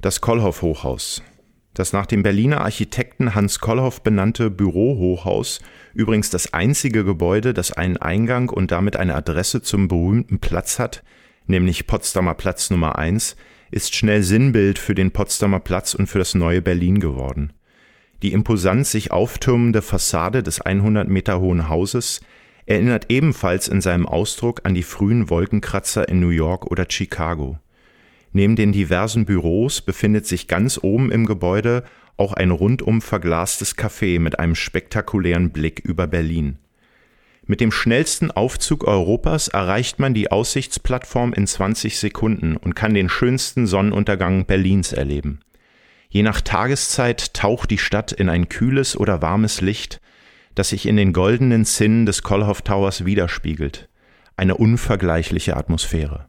Das Kollhoff-Hochhaus. Das nach dem Berliner Architekten Hans Kollhoff benannte Bürohochhaus, übrigens das einzige Gebäude, das einen Eingang und damit eine Adresse zum berühmten Platz hat, nämlich Potsdamer Platz Nummer 1, ist schnell Sinnbild für den Potsdamer Platz und für das neue Berlin geworden. Die imposant sich auftürmende Fassade des 100 Meter hohen Hauses erinnert ebenfalls in seinem Ausdruck an die frühen Wolkenkratzer in New York oder Chicago. Neben den diversen Büros befindet sich ganz oben im Gebäude auch ein rundum verglastes Café mit einem spektakulären Blick über Berlin. Mit dem schnellsten Aufzug Europas erreicht man die Aussichtsplattform in 20 Sekunden und kann den schönsten Sonnenuntergang Berlins erleben. Je nach Tageszeit taucht die Stadt in ein kühles oder warmes Licht, das sich in den goldenen Zinnen des Kollhoff Towers widerspiegelt. Eine unvergleichliche Atmosphäre.